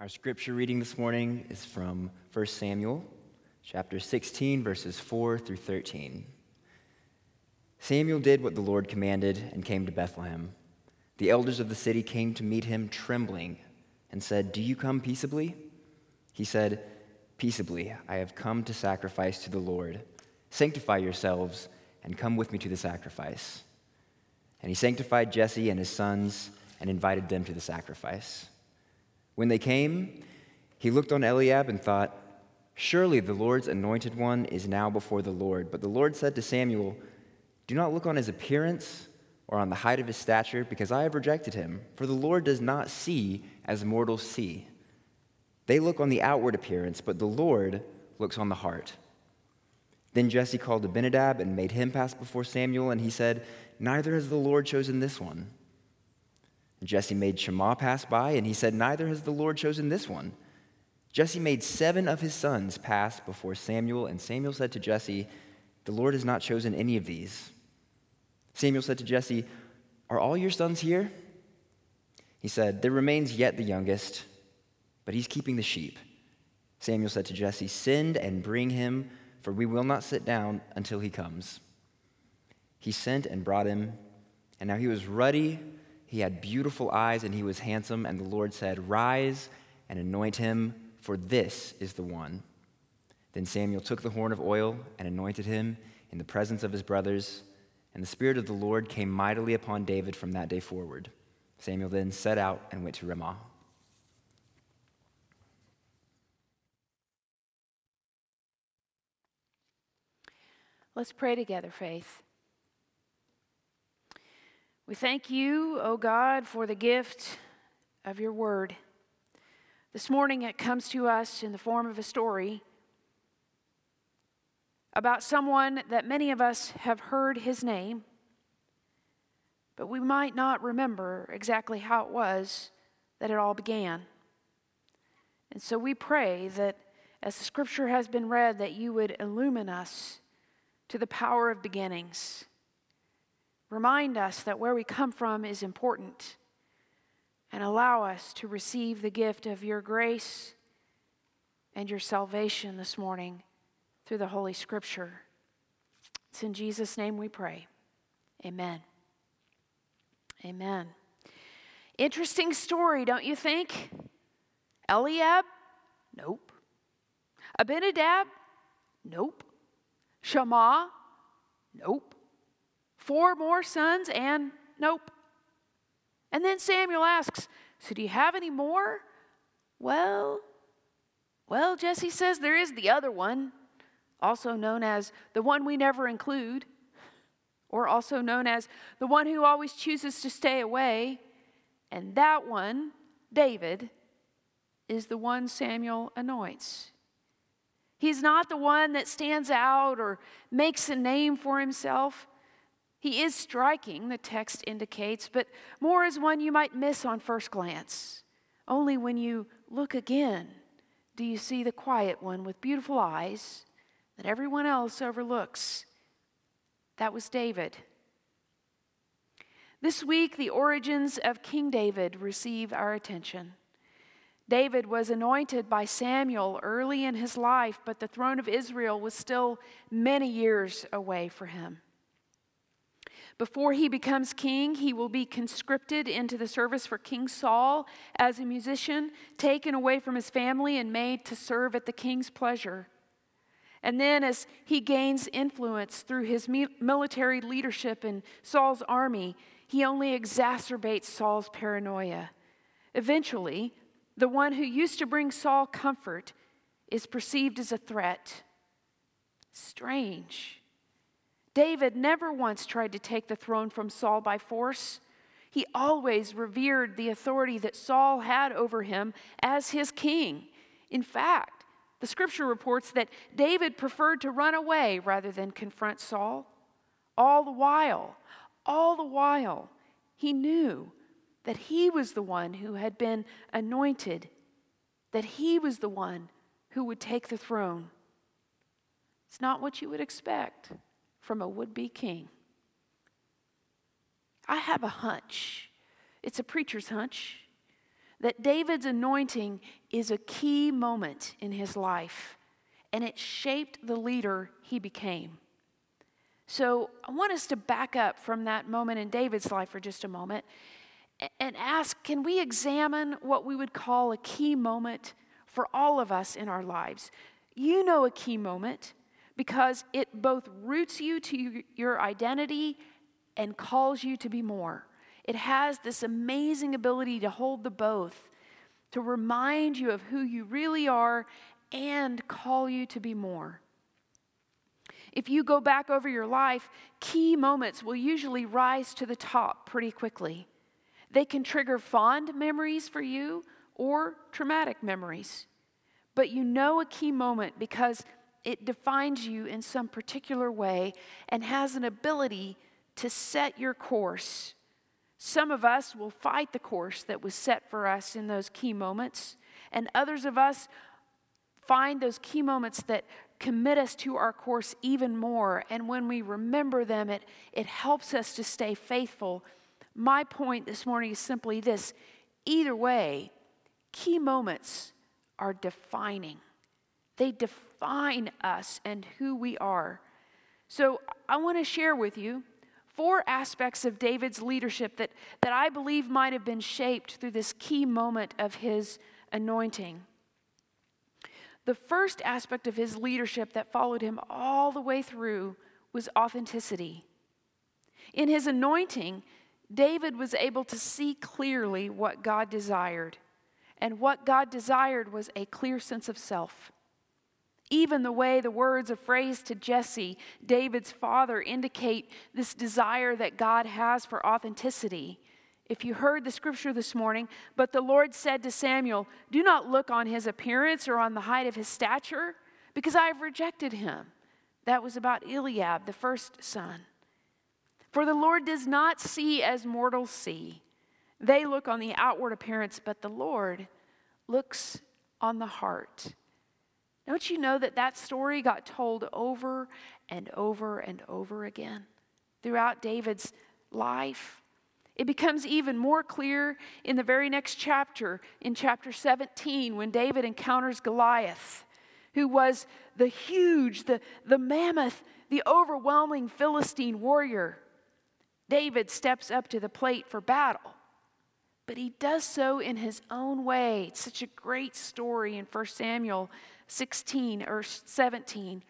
Our scripture reading this morning is from 1 Samuel chapter 16, verses 4 through 13. Samuel did what the Lord commanded and came to Bethlehem. The elders of the city came to meet him trembling and said, Do you come peaceably? He said, Peaceably, I have come to sacrifice to the Lord. Sanctify yourselves and come with me to the sacrifice. And he sanctified Jesse and his sons and invited them to the sacrifice. When they came, he looked on Eliab and thought, Surely the Lord's anointed one is now before the Lord. But the Lord said to Samuel, Do not look on his appearance or on the height of his stature, because I have rejected him. For the Lord does not see as mortals see. They look on the outward appearance, but the Lord looks on the heart. Then Jesse called Abinadab and made him pass before Samuel, and he said, Neither has the Lord chosen this one. Jesse made Shammah pass by, and he said, Neither has the Lord chosen this one. Jesse made seven of his sons pass before Samuel, and Samuel said to Jesse, The Lord has not chosen any of these. Samuel said to Jesse, Are all your sons here? He said, There remains yet the youngest, but he's keeping the sheep. Samuel said to Jesse, Send and bring him, for we will not sit down until he comes. He sent and brought him, and now he was ruddy, he had beautiful eyes, and he was handsome, and the Lord said, Rise and anoint him for this is the one. Then Samuel took the horn of oil and anointed him in the presence of his brothers, and the Spirit of the Lord came mightily upon David from that day forward. Samuel then set out and went to Ramah. Let's pray together, Faith. We thank you, O God, for the gift of your word. This morning it comes to us in the form of a story about someone that many of us have heard his name, but we might not remember exactly how it was that it all began. And so we pray that as the scripture has been read, that you would illumine us to the power of beginnings. Remind us that where we come from is important and allow us to receive the gift of your grace and your salvation this morning through the Holy Scripture. It's in Jesus' name we pray. Amen. Amen. Interesting story, don't you think? Eliab? Nope. Abinadab? Nope. Shammah? Nope. Four more sons and nope. And then Samuel asks, So do you have any more? Well, well, Jesse says there is the other one, also known as the one we never include, or also known as the one who always chooses to stay away. And that one, David, is the one Samuel anoints. He's not the one that stands out or makes a name for himself. He is striking, the text indicates, but more is one you might miss on first glance. Only when you look again do you see the quiet one with beautiful eyes that everyone else overlooks. That was David. This week, the origins of King David receive our attention. David was anointed by Samuel early in his life, but the throne of Israel was still many years away for him. Before he becomes king, he will be conscripted into the service for King Saul as a musician, taken away from his family, and made to serve at the king's pleasure. And then, as he gains influence through his military leadership in Saul's army, he only exacerbates Saul's paranoia. Eventually, the one who used to bring Saul comfort is perceived as a threat. Strange. David never once tried to take the throne from Saul by force. He always revered the authority that Saul had over him as his king. In fact, the scripture reports that David preferred to run away rather than confront Saul. All the while, all the while, he knew that he was the one who had been anointed, that he was the one who would take the throne. It's not what you would expect from a would be king. I have a hunch, it's a preacher's hunch, that David's anointing is a key moment in his life, and it shaped the leader he became. So I want us to back up from that moment in David's life for just a moment and ask can we examine what we would call a key moment for all of us in our lives? You know a key moment because it both roots you to your identity and calls you to be more. It has this amazing ability to hold the both, to remind you of who you really are and call you to be more. If you go back over your life, key moments will usually rise to the top pretty quickly. They can trigger fond memories for you or traumatic memories. But you know a key moment because it defines you in some particular way and has an ability to set your course. Some of us will fight the course that was set for us in those key moments, and others of us find those key moments that commit us to our course even more. And when we remember them, it, it helps us to stay faithful my point this morning is simply this either way, key moments are defining. They define us and who we are. So I want to share with you four aspects of David's leadership that, that I believe might have been shaped through this key moment of his anointing. The first aspect of his leadership that followed him all the way through was authenticity. In his anointing, David was able to see clearly what God desired. And what God desired was a clear sense of self. Even the way the words of phrase to Jesse, David's father, indicate this desire that God has for authenticity. If you heard the scripture this morning, but the Lord said to Samuel, Do not look on his appearance or on the height of his stature, because I have rejected him. That was about Eliab, the first son. For the Lord does not see as mortals see. They look on the outward appearance, but the Lord looks on the heart. Don't you know that that story got told over and over and over again throughout David's life? It becomes even more clear in the very next chapter, in chapter 17, when David encounters Goliath, who was the huge, the, the mammoth, the overwhelming Philistine warrior. David steps up to the plate for battle, but he does so in his own way. It's such a great story in 1 Samuel 16 or 17.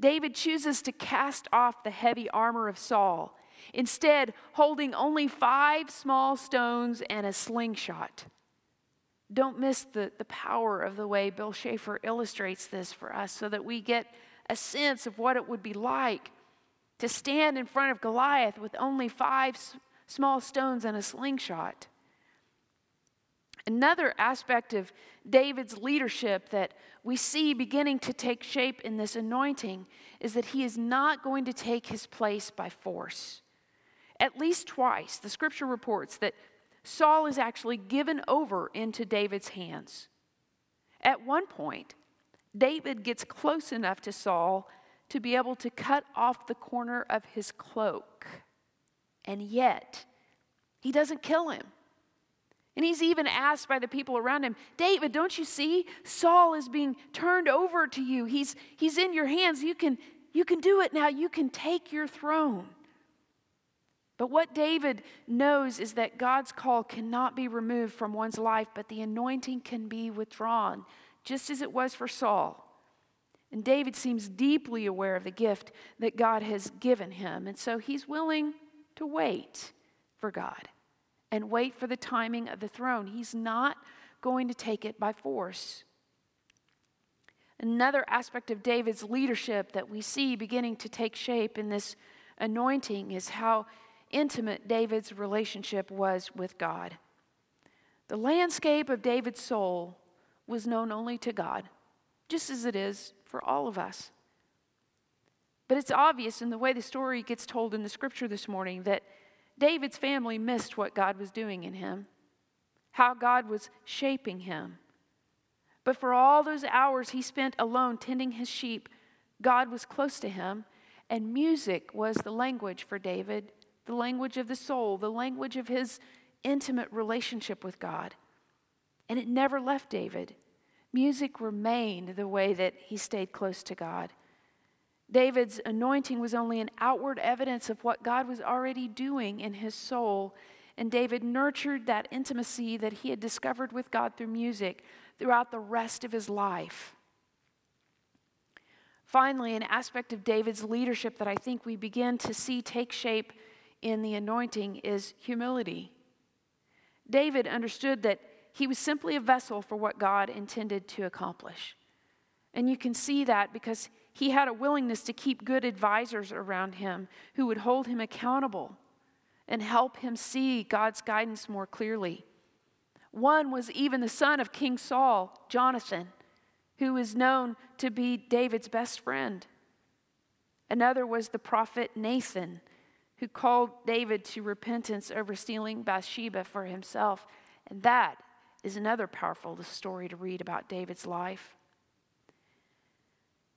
David chooses to cast off the heavy armor of Saul, instead, holding only five small stones and a slingshot. Don't miss the, the power of the way Bill Schaefer illustrates this for us so that we get a sense of what it would be like to stand in front of Goliath with only five small stones and a slingshot. Another aspect of David's leadership that we see beginning to take shape in this anointing is that he is not going to take his place by force. At least twice, the scripture reports that Saul is actually given over into David's hands. At one point, David gets close enough to Saul to be able to cut off the corner of his cloak. And yet, he doesn't kill him. And he's even asked by the people around him, David, don't you see? Saul is being turned over to you. He's, he's in your hands. You can, you can do it now. You can take your throne. But what David knows is that God's call cannot be removed from one's life, but the anointing can be withdrawn, just as it was for Saul. And David seems deeply aware of the gift that God has given him. And so he's willing to wait for God and wait for the timing of the throne. He's not going to take it by force. Another aspect of David's leadership that we see beginning to take shape in this anointing is how intimate David's relationship was with God. The landscape of David's soul was known only to God, just as it is for all of us. But it's obvious in the way the story gets told in the scripture this morning that David's family missed what God was doing in him, how God was shaping him. But for all those hours he spent alone tending his sheep, God was close to him, and music was the language for David, the language of the soul, the language of his intimate relationship with God. And it never left David. Music remained the way that he stayed close to God. David's anointing was only an outward evidence of what God was already doing in his soul. And David nurtured that intimacy that he had discovered with God through music throughout the rest of his life. Finally, an aspect of David's leadership that I think we begin to see take shape in the anointing is humility. David understood that he was simply a vessel for what God intended to accomplish. And you can see that because he had a willingness to keep good advisors around him who would hold him accountable and help him see God's guidance more clearly. One was even the son of King Saul, Jonathan who is known to be David's best friend. Another was the prophet Nathan, who called David to repentance over stealing Bathsheba for himself. And that is another powerful story to read about David's life.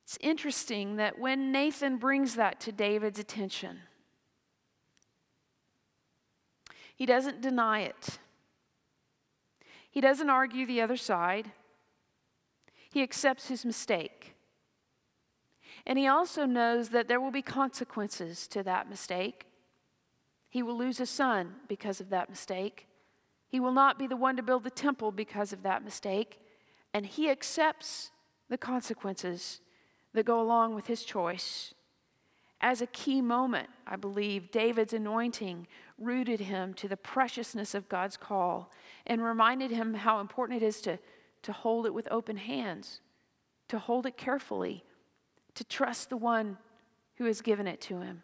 It's interesting that when Nathan brings that to David's attention, he doesn't deny it. He doesn't argue the other side. He accepts his mistake. And he also knows that there will be consequences to that mistake. He will lose a son because of that mistake. He will not be the one to build the temple because of that mistake. And he accepts the consequences that go along with his choice. As a key moment, I believe, David's anointing rooted him to the preciousness of God's call and reminded him how important it is to to hold it with open hands, to hold it carefully, to trust the one who has given it to him.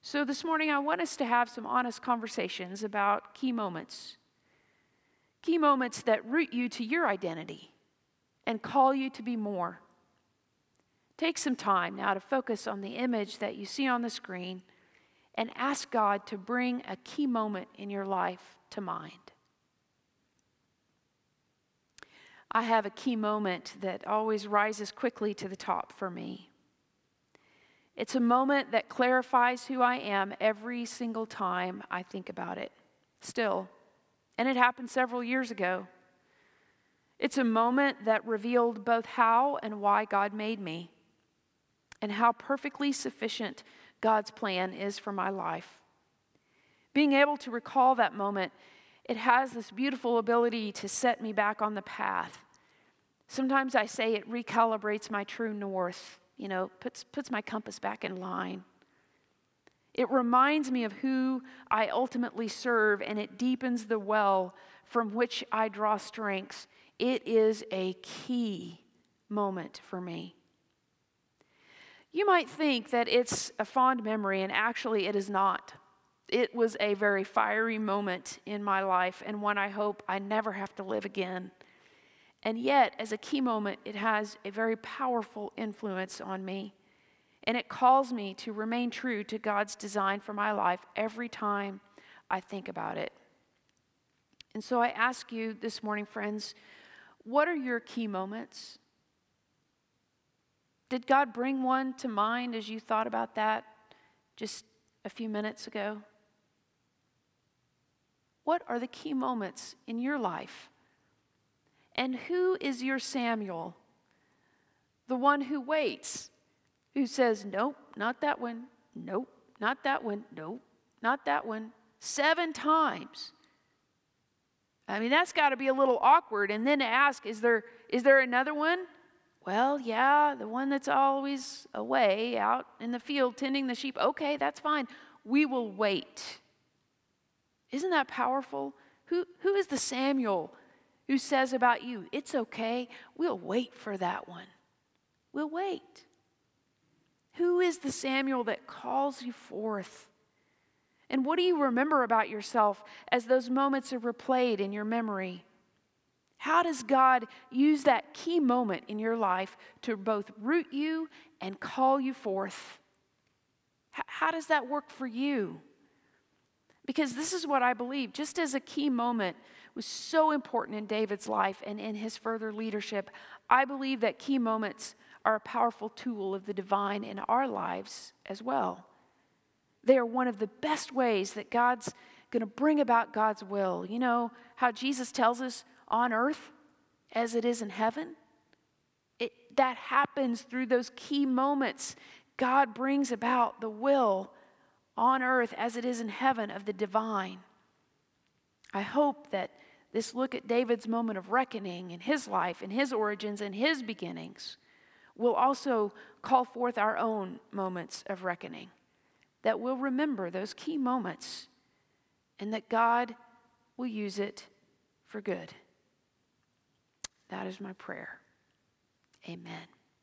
So, this morning, I want us to have some honest conversations about key moments. Key moments that root you to your identity and call you to be more. Take some time now to focus on the image that you see on the screen and ask God to bring a key moment in your life to mind. I have a key moment that always rises quickly to the top for me. It's a moment that clarifies who I am every single time I think about it, still. And it happened several years ago. It's a moment that revealed both how and why God made me, and how perfectly sufficient God's plan is for my life. Being able to recall that moment, it has this beautiful ability to set me back on the path Sometimes I say it recalibrates my true north, you know, puts, puts my compass back in line. It reminds me of who I ultimately serve, and it deepens the well from which I draw strength. It is a key moment for me. You might think that it's a fond memory, and actually, it is not. It was a very fiery moment in my life, and one I hope I never have to live again. And yet, as a key moment, it has a very powerful influence on me. And it calls me to remain true to God's design for my life every time I think about it. And so I ask you this morning, friends, what are your key moments? Did God bring one to mind as you thought about that just a few minutes ago? What are the key moments in your life? And who is your Samuel? The one who waits, who says, Nope, not that one. Nope, not that one. Nope, not that one. Seven times. I mean, that's got to be a little awkward. And then to ask, is there, is there another one? Well, yeah, the one that's always away out in the field tending the sheep. Okay, that's fine. We will wait. Isn't that powerful? Who, who is the Samuel who says about you, it's okay, we'll wait for that one. We'll wait. Who is the Samuel that calls you forth? And what do you remember about yourself as those moments are replayed in your memory? How does God use that key moment in your life to both root you and call you forth? How does that work for you? Because this is what I believe. Just as a key moment was so important in David's life and in his further leadership, I believe that key moments are a powerful tool of the divine in our lives as well. They are one of the best ways that God's, going to bring about God's will. You know how Jesus tells us on earth as it is in heaven? It, that happens through those key moments. God brings about the will on earth as it is in heaven of the divine. I hope that this look at David's moment of reckoning in his life and his origins and his beginnings will also call forth our own moments of reckoning, that we'll remember those key moments and that God will use it for good. That is my prayer. Amen.